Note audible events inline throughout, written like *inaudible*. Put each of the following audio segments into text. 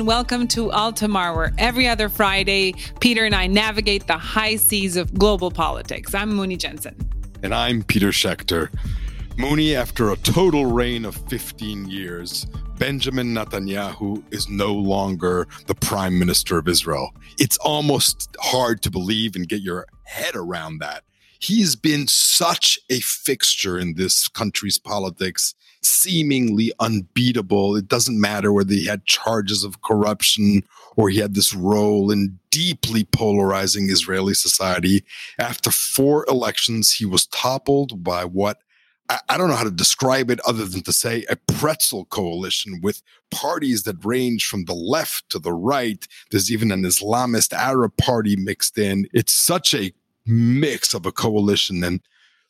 and welcome to Altamar, where every other Friday, Peter and I navigate the high seas of global politics. I'm Muni Jensen. And I'm Peter Schechter. Muni, after a total reign of 15 years, Benjamin Netanyahu is no longer the prime minister of Israel. It's almost hard to believe and get your head around that. He's been such a fixture in this country's politics, seemingly unbeatable. It doesn't matter whether he had charges of corruption or he had this role in deeply polarizing Israeli society. After four elections, he was toppled by what I don't know how to describe it other than to say a pretzel coalition with parties that range from the left to the right. There's even an Islamist Arab party mixed in. It's such a mix of a coalition. And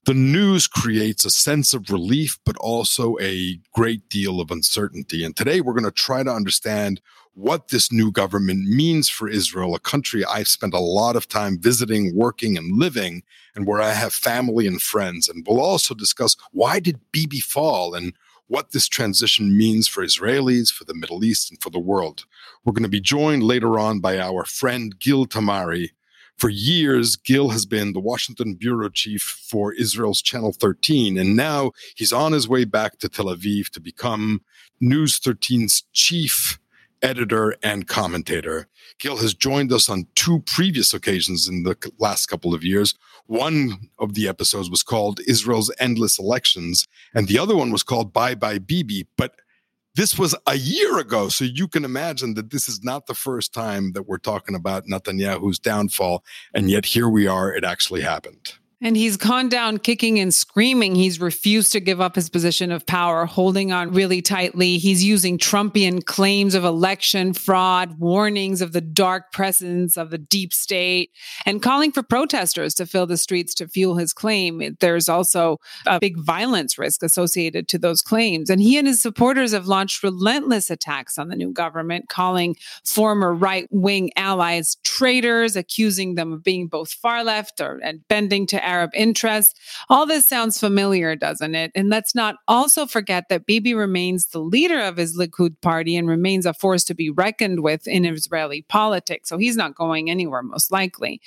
the news creates a sense of relief, but also a great deal of uncertainty. And today we're going to try to understand what this new government means for Israel, a country I've spent a lot of time visiting, working, and living, and where I have family and friends. And we'll also discuss why did Bibi fall and what this transition means for Israelis, for the Middle East, and for the world. We're going to be joined later on by our friend Gil Tamari, for years, Gil has been the Washington bureau chief for Israel's Channel 13, and now he's on his way back to Tel Aviv to become News 13's chief editor and commentator. Gil has joined us on two previous occasions in the last couple of years. One of the episodes was called Israel's Endless Elections, and the other one was called Bye Bye Bibi. But this was a year ago. So you can imagine that this is not the first time that we're talking about Netanyahu's downfall. And yet here we are. It actually happened. And he's gone down kicking and screaming. He's refused to give up his position of power, holding on really tightly. He's using Trumpian claims of election fraud, warnings of the dark presence of the deep state, and calling for protesters to fill the streets to fuel his claim. There's also a big violence risk associated to those claims. And he and his supporters have launched relentless attacks on the new government, calling former right wing allies traitors, accusing them of being both far left or, and bending to Arab interests. All this sounds familiar, doesn't it? And let's not also forget that Bibi remains the leader of his Likud party and remains a force to be reckoned with in Israeli politics. So he's not going anywhere, most likely.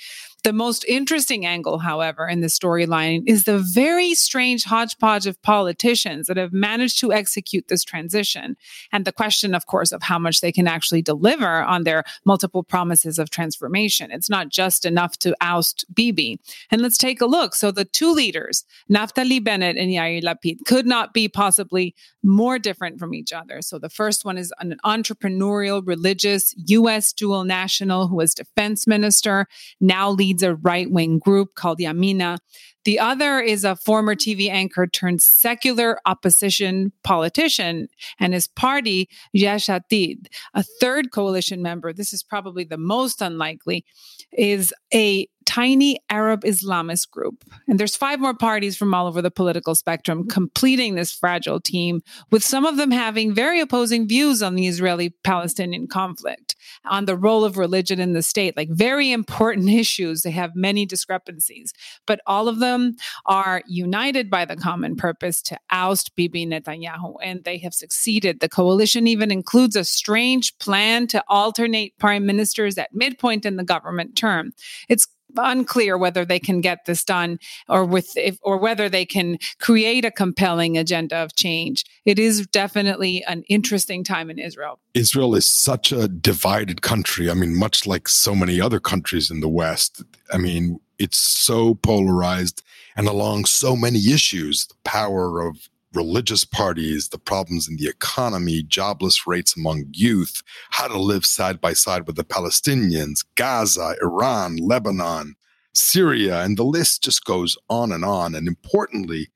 The most interesting angle, however, in the storyline is the very strange hodgepodge of politicians that have managed to execute this transition. And the question, of course, of how much they can actually deliver on their multiple promises of transformation. It's not just enough to oust Bibi. And let's take a look. Look, so the two leaders, Naftali Bennett and Yair Lapid, could not be possibly more different from each other. So the first one is an entrepreneurial, religious U.S. dual national who was defense minister, now leads a right wing group called Yamina. The other is a former TV anchor turned secular opposition politician and his party, Yesh Atid. A third coalition member, this is probably the most unlikely, is a tiny Arab Islamist group. And there's five more parties from all over the political spectrum completing this fragile team, with some of them having very opposing views on the Israeli Palestinian conflict, on the role of religion in the state, like very important *laughs* issues. They have many discrepancies, but all of them are united by the common purpose to oust Bibi Netanyahu, and they have succeeded. The coalition even includes a strange plan to alternate prime ministers at midpoint in the government term. It's unclear whether they can get this done or with if, or whether they can create a compelling agenda of change. It is definitely an interesting time in Israel. Israel is such a divided country. I mean, much like so many other countries in the West. I mean, it's so polarized and along so many issues, the power of religious parties, the problems in the economy, jobless rates among youth, how to live side by side with the Palestinians, Gaza, Iran, Lebanon, Syria, and the list just goes on and on. And importantly,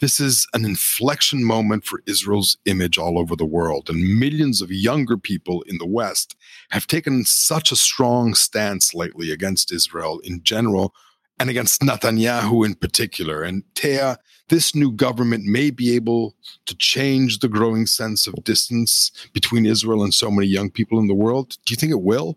this is an inflection moment for Israel's image all over the world. And millions of younger people in the West have taken such a strong stance lately against Israel in general and against Netanyahu in particular. And Tea, this new government may be able to change the growing sense of distance between Israel and so many young people in the world. Do you think it will?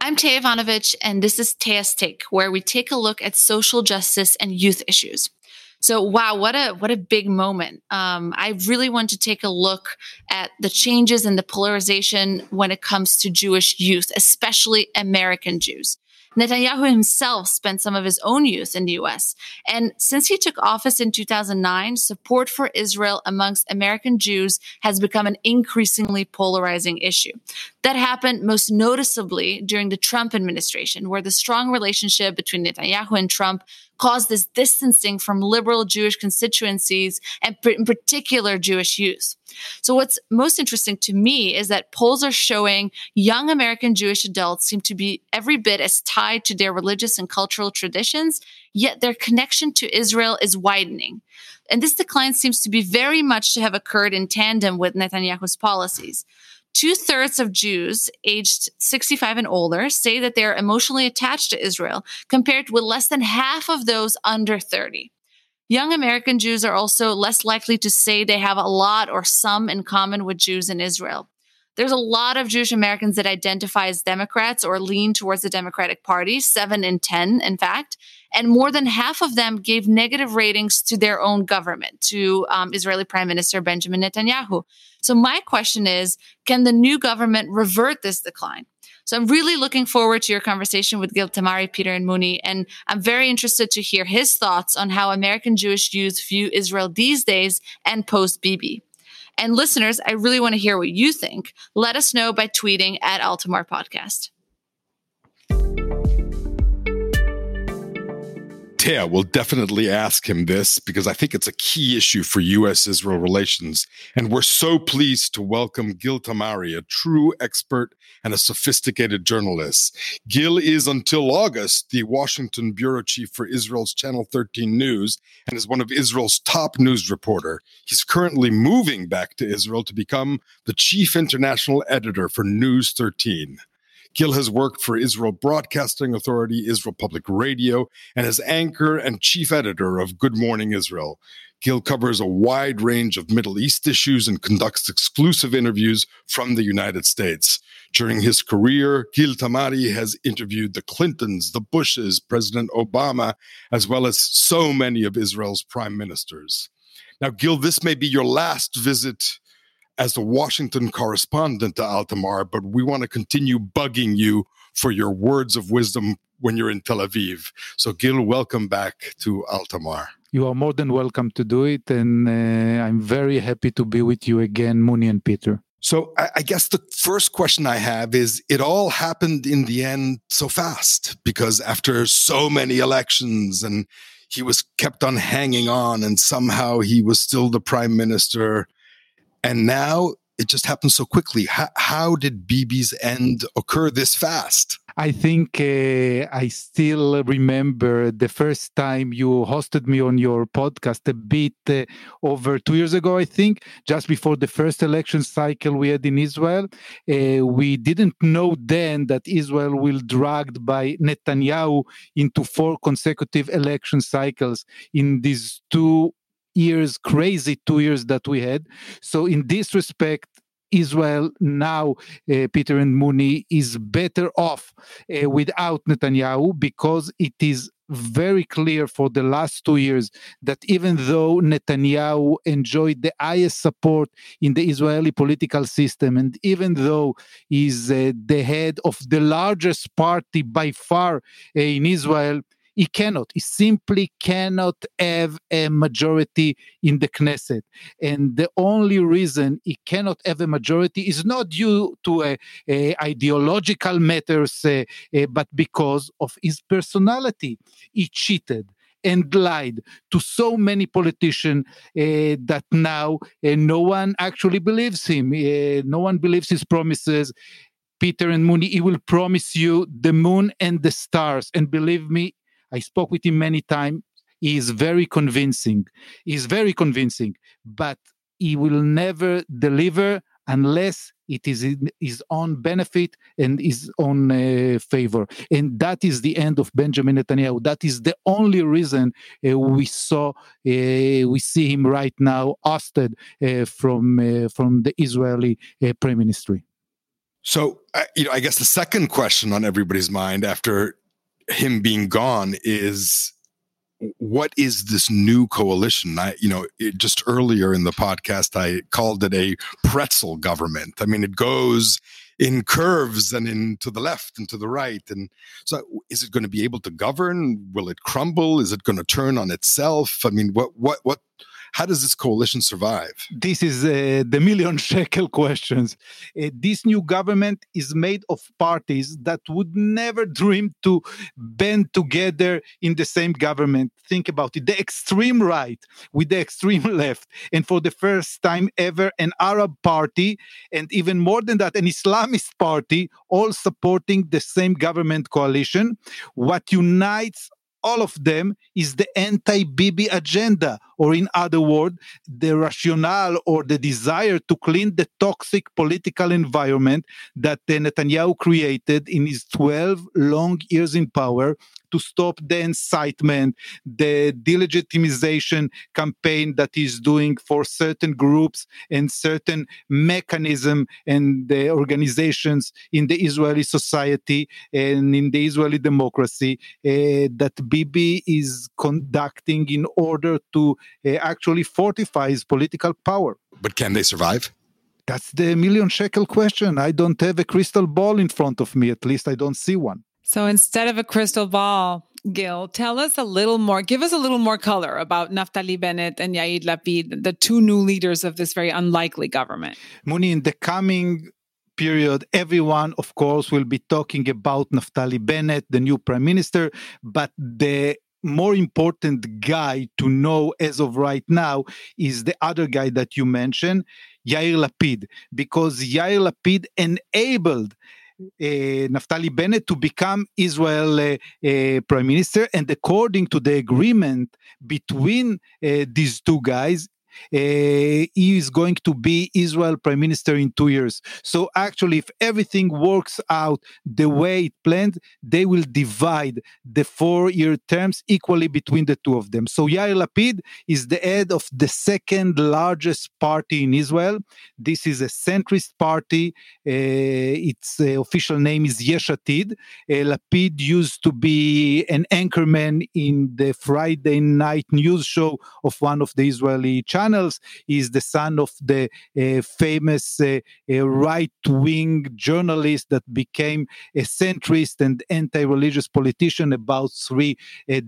I'm Tea Ivanovich, and this is Tea's Take, where we take a look at social justice and youth issues. So wow, what a what a big moment. Um, I really want to take a look at the changes and the polarization when it comes to Jewish youth, especially American Jews. Netanyahu himself spent some of his own youth in the US. And since he took office in 2009, support for Israel amongst American Jews has become an increasingly polarizing issue. That happened most noticeably during the Trump administration, where the strong relationship between Netanyahu and Trump caused this distancing from liberal Jewish constituencies and in particular Jewish youth. So what's most interesting to me is that polls are showing young American Jewish adults seem to be every bit as tied to their religious and cultural traditions, yet their connection to Israel is widening. And this decline seems to be very much to have occurred in tandem with Netanyahu's policies. Two thirds of Jews aged 65 and older say that they're emotionally attached to Israel, compared with less than half of those under 30. Young American Jews are also less likely to say they have a lot or some in common with Jews in Israel. There's a lot of Jewish Americans that identify as Democrats or lean towards the Democratic Party, seven in 10, in fact. And more than half of them gave negative ratings to their own government, to um, Israeli Prime Minister Benjamin Netanyahu. So, my question is can the new government revert this decline? So I'm really looking forward to your conversation with Gil Tamari, Peter, and Muni. And I'm very interested to hear his thoughts on how American Jewish youth view Israel these days and post Bibi. And listeners, I really want to hear what you think. Let us know by tweeting at Altamar Podcast. Taya will definitely ask him this because I think it's a key issue for U.S. Israel relations. And we're so pleased to welcome Gil Tamari, a true expert and a sophisticated journalist. Gil is until August the Washington bureau chief for Israel's Channel 13 News and is one of Israel's top news reporter. He's currently moving back to Israel to become the chief international editor for News 13. Gil has worked for Israel Broadcasting Authority, Israel Public Radio, and as anchor and chief editor of Good Morning Israel. Gil covers a wide range of Middle East issues and conducts exclusive interviews from the United States. During his career, Gil Tamari has interviewed the Clintons, the Bushes, President Obama, as well as so many of Israel's prime ministers. Now, Gil, this may be your last visit as the Washington correspondent to Altamar, but we want to continue bugging you for your words of wisdom when you're in Tel Aviv. So, Gil, welcome back to Altamar. You are more than welcome to do it. And uh, I'm very happy to be with you again, Muni and Peter. So, I, I guess the first question I have is it all happened in the end so fast because after so many elections and he was kept on hanging on and somehow he was still the prime minister and now it just happened so quickly. How, how did Bibi's end occur this fast? I think uh, I still remember the first time you hosted me on your podcast a bit uh, over two years ago, I think, just before the first election cycle we had in Israel. Uh, we didn't know then that Israel will dragged by Netanyahu into four consecutive election cycles in these two years, crazy two years that we had. So, in this respect, Israel now, uh, Peter and Muni, is better off uh, without Netanyahu because it is very clear for the last two years that even though Netanyahu enjoyed the highest support in the Israeli political system, and even though he's uh, the head of the largest party by far uh, in Israel, he cannot. He simply cannot have a majority in the Knesset. And the only reason he cannot have a majority is not due to ideological matters, uh, uh, but because of his personality. He cheated and lied to so many politicians uh, that now uh, no one actually believes him. Uh, no one believes his promises. Peter and Muni, he will promise you the moon and the stars. And believe me, I spoke with him many times. He is very convincing. He is very convincing, but he will never deliver unless it is in his own benefit and his own uh, favor. And that is the end of Benjamin Netanyahu. That is the only reason uh, we saw, uh, we see him right now ousted uh, from uh, from the Israeli uh, prime ministry. So, you know, I guess the second question on everybody's mind after him being gone is what is this new coalition? I, you know, it, just earlier in the podcast, I called it a pretzel government. I mean, it goes in curves and in to the left and to the right. And so, is it going to be able to govern? Will it crumble? Is it going to turn on itself? I mean, what what what how does this coalition survive? This is uh, the million *laughs* shekel questions. Uh, this new government is made of parties that would never dream to bend together in the same government. Think about it the extreme right with the extreme *laughs* left. And for the first time ever, an Arab party, and even more than that, an Islamist party, all supporting the same government coalition. What unites all of them is the anti-Bibi agenda, or in other words, the rationale or the desire to clean the toxic political environment that Netanyahu created in his 12 long years in power to stop the incitement, the delegitimization campaign that he's doing for certain groups and certain mechanism and the organizations in the Israeli society and in the Israeli democracy uh, that Bibi is conducting in order to uh, actually fortify his political power. But can they survive? That's the million shekel question. I don't have a crystal ball in front of me. At least I don't see one. So instead of a crystal ball, Gil, tell us a little more, give us a little more color about Naftali Bennett and Yair Lapid, the two new leaders of this very unlikely government. Muni, in the coming period, everyone, of course, will be talking about Naftali Bennett, the new prime minister, but the more important guy to know as of right now is the other guy that you mentioned, Yair Lapid, because Yair Lapid enabled Naftali Bennett to become Israel uh, uh, prime minister. And according to the agreement between these two guys, uh, he is going to be Israel prime minister in two years. So actually, if everything works out the way it planned, they will divide the four-year terms equally between the two of them. So Yair Lapid is the head of the second largest party in Israel. This is a centrist party. Uh, its uh, official name is Yesh Atid. Uh, Lapid used to be an anchorman in the Friday night news show of one of the Israeli channels channels. He's the son of the uh, famous uh, uh, right wing journalist that became a centrist and anti religious politician about three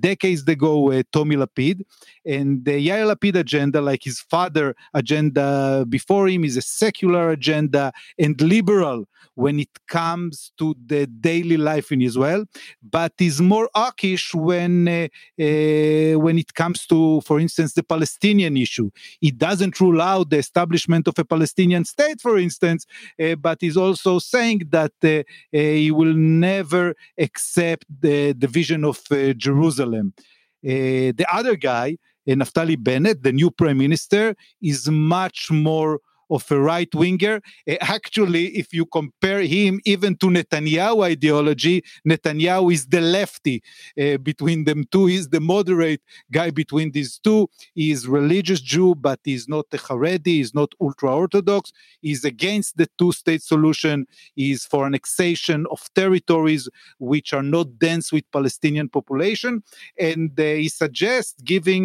decades ago, Tommy Lapid. And the Yair Lapid agenda, like his father agenda before him, is a secular agenda and liberal when it comes to the daily life in Israel, but is more hawkish when uh, uh, when it comes to, for instance, the Palestinian issue. It doesn't rule out the establishment of a Palestinian state, for instance, uh, but is also saying that uh, uh, he will never accept the division of uh, Jerusalem. the other guy, Naftali Bennett, the new prime minister, is much more of a right winger. Uh, actually, if you compare him even to Netanyahu ideology, Netanyahu is the lefty uh, between them two. He's the moderate guy between these two. He is religious Jew, but he's not a Haredi. He's not ultra orthodox. He's against the two-state solution. He's for annexation of territories which are not dense with Palestinian population, and uh, he suggests giving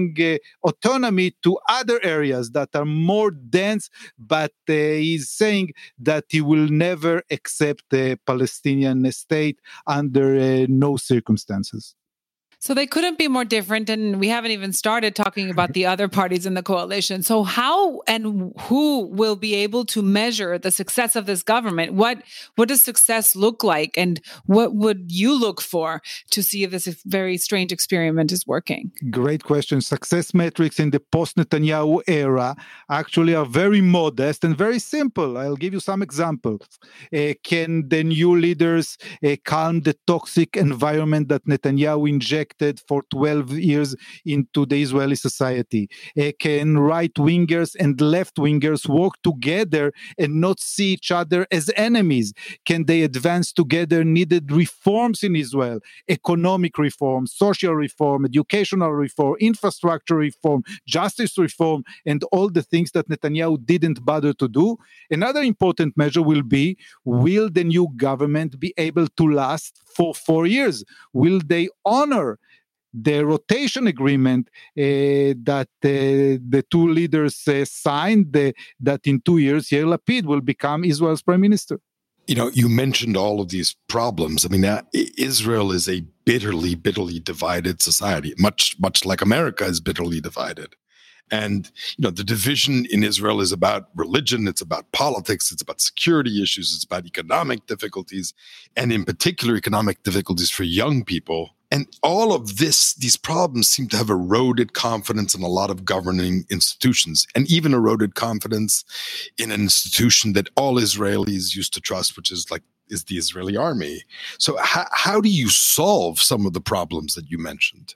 autonomy to other areas that are more dense but uh, he's saying that he will never accept a Palestinian state under uh, no circumstances. So they couldn't be more different. And we haven't even started talking about the other parties in the coalition. So, how and who will be able to measure the success of this government? What, what does success look like? And what would you look for to see if this very strange experiment is working? Great question. Success metrics in the post Netanyahu era actually are very modest and very simple. I'll give you some examples. Uh, can the new leaders uh, calm the toxic environment that Netanyahu injected? for 12 years into the Israeli society? Uh, can right wingers and left wingers work together and not see each other as enemies? Can they advance together needed reforms in Israel? Economic reform, social reform, educational reform, infrastructure reform, justice reform, and all the things that Netanyahu didn't bother to do. Another important measure will be will the new government be able to last for four years? Will they honor the rotation agreement uh, that uh, the two leaders uh, signed, that in two years Yair Lapid will become Israel's prime minister. You know, you mentioned all of these problems. I mean, Israel is a bitterly, bitterly divided society, much, much like America is bitterly divided. And, you know, the division in Israel is about religion, it's about politics, it's about security issues, it's about economic difficulties, and in particular, economic difficulties for young people. And all of this, these problems seem to have eroded confidence in a lot of governing institutions and even eroded confidence in an institution that all Israelis used to trust, which is like is the Israeli army. So how, how do you solve some of the problems that you mentioned?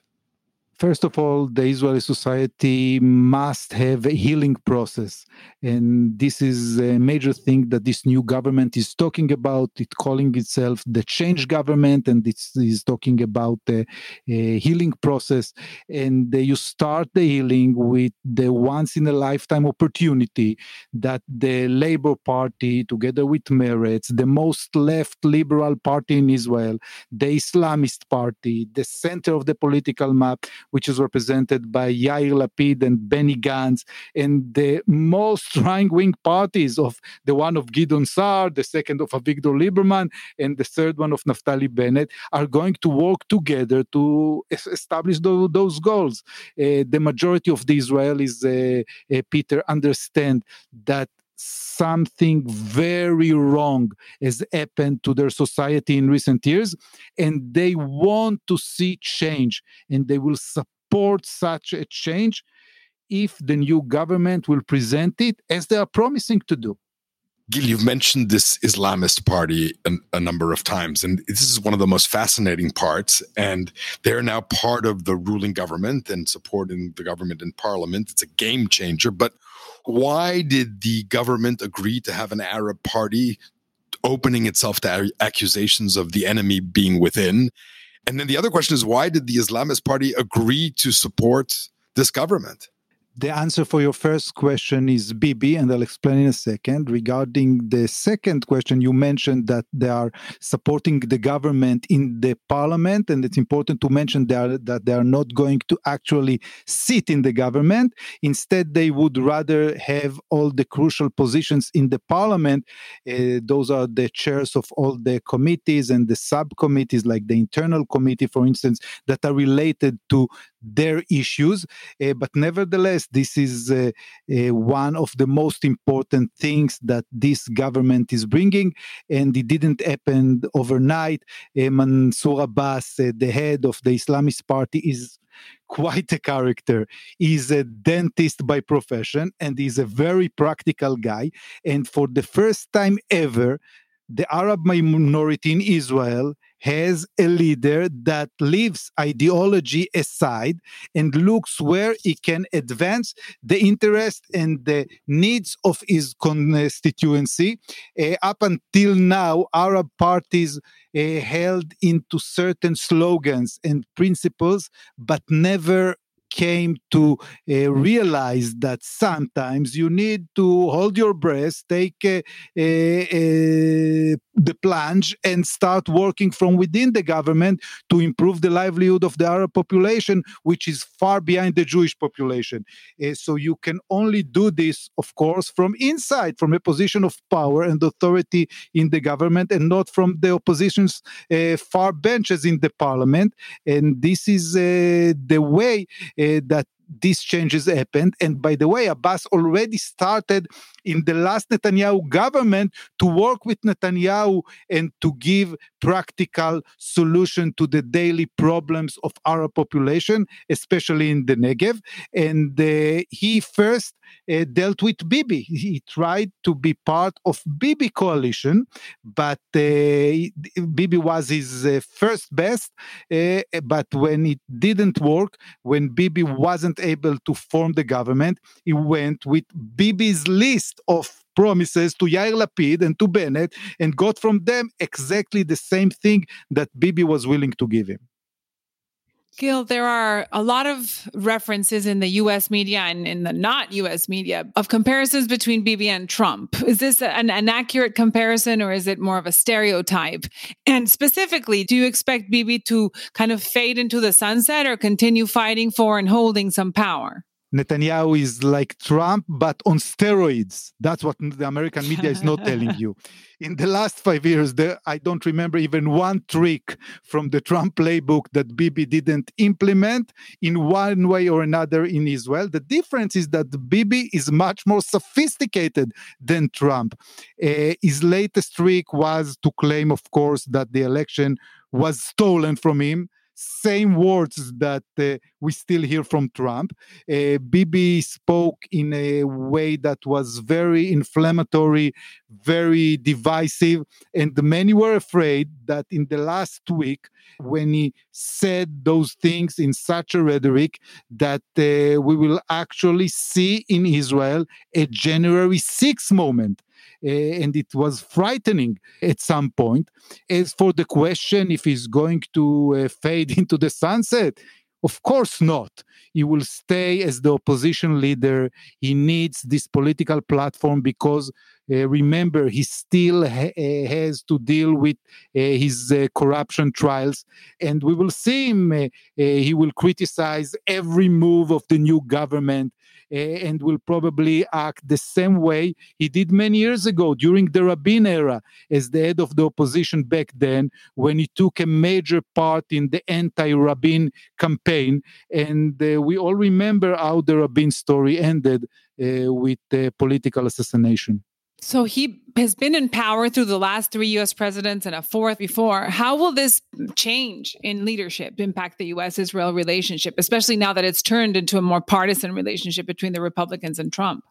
First of all, the Israeli society must have a healing process. And this is a major thing that this new government is talking about. It calling itself the change government, and it is talking about a, a healing process. And you start the healing with the once in a lifetime opportunity that the Labor Party, together with Meretz, the most left liberal party in Israel, the Islamist party, the center of the political map, which is represented by Yair Lapid and Benny Gantz, and the most right-wing parties of the one of Gideon Sa'ar, the second of Avigdor Lieberman, and the third one of Naftali Bennett, are going to work together to establish those, those goals. Uh, the majority of the Israelis, uh, uh, Peter, understand that something very wrong has happened to their society in recent years and they want to see change and they will support such a change if the new government will present it as they are promising to do Gil, you've mentioned this Islamist party a, a, number of times, and this is one of the most fascinating parts. And they're now part of the ruling government and supporting the government in parliament. It's a game changer. But why did the government agree to have an Arab party opening itself to accusations of the enemy being within? And then the other question is why did the Islamist party agree to support this government? The answer for your first question is Bibi, and I'll explain in a second. Regarding the second question, you mentioned that they are supporting the government in the parliament, and it's important to mention they are, that they are not going to actually sit in the government. Instead, they would rather have all the crucial positions in the parliament. Uh, those are the chairs of all the committees and the subcommittees, like the internal committee, for instance, that are related to their issues. Uh, but nevertheless, this is uh, uh, one of the most important things that this government is bringing, and it didn't happen overnight. Mansour Abbas, the head of the Islamist Party, is quite a character. He's a dentist by profession and he's a very practical guy. And for the first time ever, the Arab minority in Israel has a leader that leaves ideology aside and looks where he can advance the interest and the needs of his constituency. Uh, up until now, Arab parties uh, held into certain slogans and principles, but never came to uh, realize that sometimes you need to hold your breath, take uh, uh, the plunge, and start working from within the government to improve the livelihood of the Arab population, which is far behind the Jewish population. Uh, so you can only do this, of course, from inside, from a position of power and authority in the government, and not from the opposition's uh, far benches in the parliament. And this is the way Eh, that these changes happened. And by the way, Abbas already started in the last Netanyahu government to work with Netanyahu and to give practical solution to the daily problems of our population, especially in the Negev. And uh, he first uh, dealt with Bibi. He tried to be part of Bibi coalition, but uh, Bibi was his uh, first best. Uh, but when it didn't work, when Bibi wasn't able to form the government, he went with Bibi's list of promises to Yair Lapid and to Bennett and got from them exactly the same thing that Bibi was willing to give him. Gil, there are a lot of references in the US media and in the not US media of comparisons between Bibi and Trump. Is this an, an, accurate comparison or is it more of a stereotype? And specifically, do you expect Bibi to kind of fade into the sunset or continue fighting for and holding some power? Netanyahu is like Trump, but on steroids. That's what the American media is not telling *laughs* you. In the last five years, there, I don't remember even one trick from the Trump playbook that Bibi didn't implement in one way or another in Israel. The difference is that Bibi is much more sophisticated than Trump. Uh, his latest trick was to claim, of course, that the election was stolen from him same words that uh, we still hear from Trump. Uh, Bibi spoke in a way that was very inflammatory, very divisive, and many were afraid that in the last week, when he said those things in such a rhetoric, that uh, we will actually see in Israel a January 6 moment and it was frightening at some point. As for the question if he's going to uh, fade *laughs* into the sunset, of course not. He will stay as the opposition leader. He needs this political platform because uh, remember, he still ha- uh, has to deal with uh, his uh, corruption trials. And we will see him, uh, uh, he will criticize every move of the new government. Eh, and will probably act the same way he did many years ago during the Rabin era as the head of the opposition back then, when he took a major part in the anti Rabin campaign. And eh, we all remember how the Rabin story ended eh, with political assassination. So he has been in power through the last three US presidents and a fourth before. How will this change in leadership impact the US Israel relationship, especially now that it's turned into a more partisan relationship between the Republicans and Trump?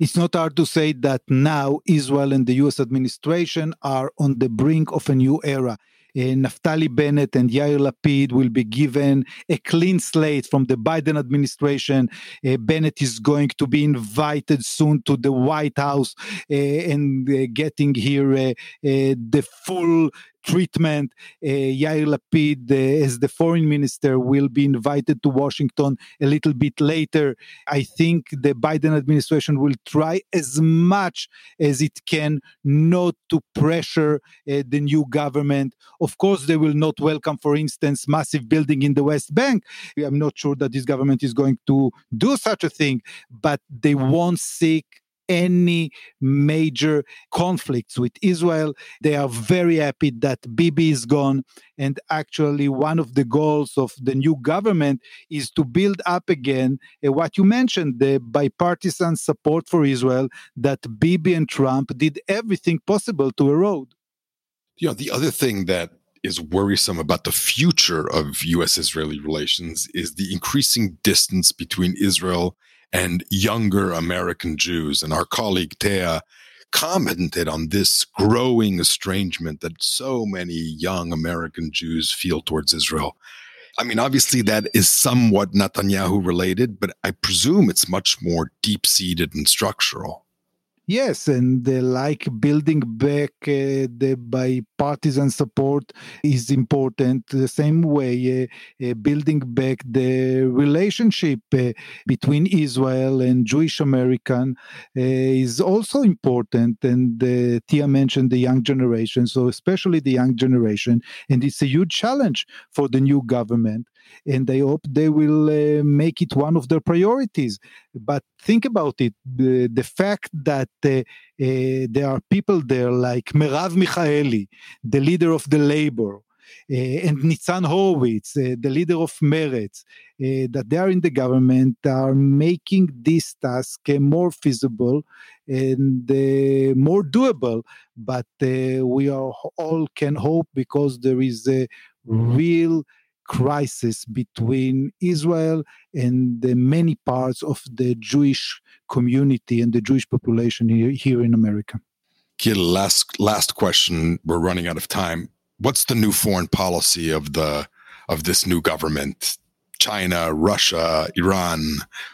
It's not hard to say that now Israel and the US administration are on the brink of a new era. Uh, Naftali Bennett and Yair Lapid will be given a clean slate from the Biden administration. Uh, Bennett is going to be invited soon to the White House uh, and getting here the full treatment. Uh, Yair Lapid, uh, as the foreign minister, will be invited to Washington a little bit later. I think the Biden administration will try as much as it can not to pressure uh, the new government. Of course, they will not welcome, for instance, massive building in the West Bank. I'm not sure that this government is going to do such a thing, but they won't seek any major conflicts with Israel. They are very happy that Bibi is gone. And actually, one of the goals of the new government is to build up again uh, what you mentioned the bipartisan support for Israel that Bibi and Trump did everything possible to erode. You know, the other thing that is worrisome about the future of US Israeli relations is the increasing distance between Israel and younger American Jews. And our colleague Thea commented on this growing estrangement that so many young American Jews feel towards Israel. I mean, obviously, that is somewhat Netanyahu related, but I presume it's much more deep seated and structural. Yes, and like building back uh, the bipartisan support is important. The same way, uh, uh building back the relationship uh, between Israel and Jewish American uh, is also important. And Tia mentioned the young generation, so especially the young generation, and it's a huge challenge for the new government and I hope they will uh, make it one of their priorities. But think about it the, the fact that uh, uh, there are people there like Merav Michaeli, the leader of the labor. Uh, and Nitzan Horowitz, uh, the leader of Meretz, uh, that they are in the government are making this task more feasible and more doable. But we are all can hope because there is a real crisis between Israel and the many parts of the Jewish community and the Jewish population here, here in America. Gil, last last question. We're running out of time. What's the new foreign policy of the of this new government? China, Russia, Iran.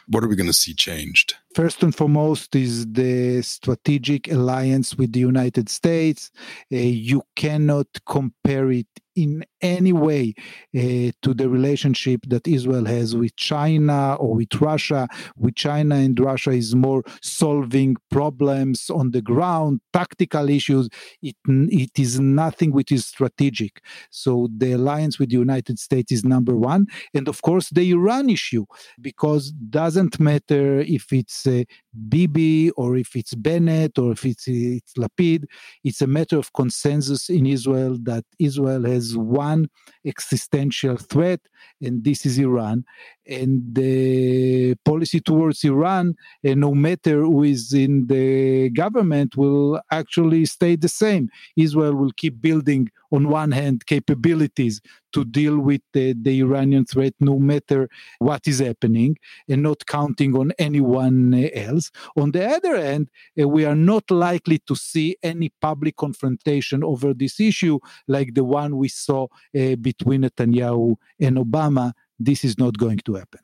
What are we going to see changed? First and foremost is the strategic alliance with the United States. Uh, you cannot compare it in any way uh, to the relationship that Israel has with China or with Russia. With China and Russia is more solving problems on the ground, tactical issues. It, it is nothing which is strategic. So the alliance with the United States is number one. And of course, the Iran issue, because doesn't matter if it's uh, Bibi or if it's Bennett or if it's, it's Lapid, it's a matter of consensus in Israel that Israel has one existential threat, and this is Iran. And the policy towards Iran, and no matter who is in the government, will actually stay the same. Israel will keep building, on one hand, capabilities to deal with the, the Iranian threat, no matter what is happening, and not counting on anyone else. On the other hand, uh, we are not likely to see any public confrontation over this issue like the one we saw uh, between Netanyahu and Obama. This is not going to happen.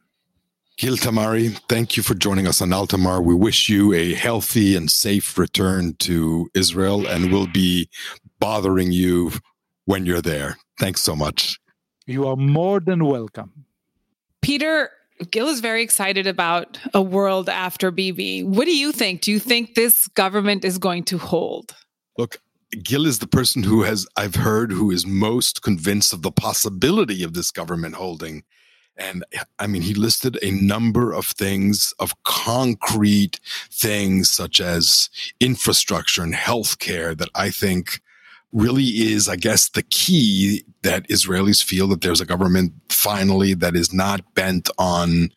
Gil Tamari, thank you for joining us on Altamar. We wish you a healthy and safe return to Israel, and we'll be bothering you when you're there. Thanks so much. You are more than welcome. Peter, Gil is very excited about a world after Bibi. What do you think? Do you think this government is going to hold? Look, Gil is the person who has, I've heard, who is most convinced of the possibility of this government holding. And I mean, he listed a number of things, of concrete things such as infrastructure and healthcare that I think really is, I guess, the key that Israelis feel that there's a government finally that is not bent on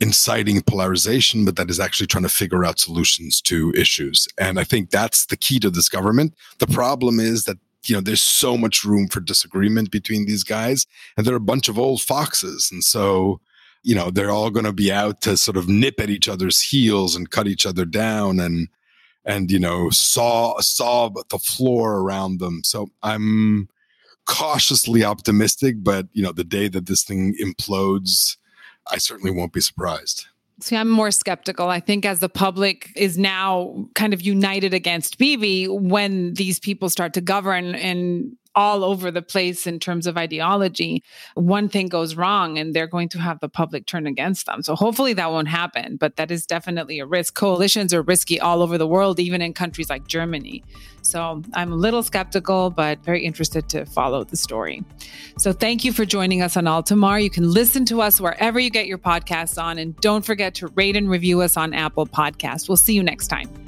inciting polarization, but that is actually trying to figure out solutions to issues. And I think that's the key to this government. The problem is that you know there's so much room for disagreement between these guys and they're a bunch of old foxes and so you know they're all going to be out to sort of nip at each other's heels and cut each other down and and you know saw saw the floor around them so i'm cautiously optimistic but you know the day that this thing implodes I certainly won't be surprised. See, I'm more skeptical. I think as the public is now kind of united against Bibi, when these people start to govern and all over the place in terms of ideology, one thing goes wrong and they're going to have the public turn against them. So hopefully that won't happen, but that is definitely a risk. Coalitions are risky all over the world, even in countries like Germany. So I'm a little skeptical, but very interested to follow the story. So thank you for joining us on Altamar. You can listen to us wherever you get your podcasts on, and don't forget to rate and review us on Apple Podcasts. We'll see you next time.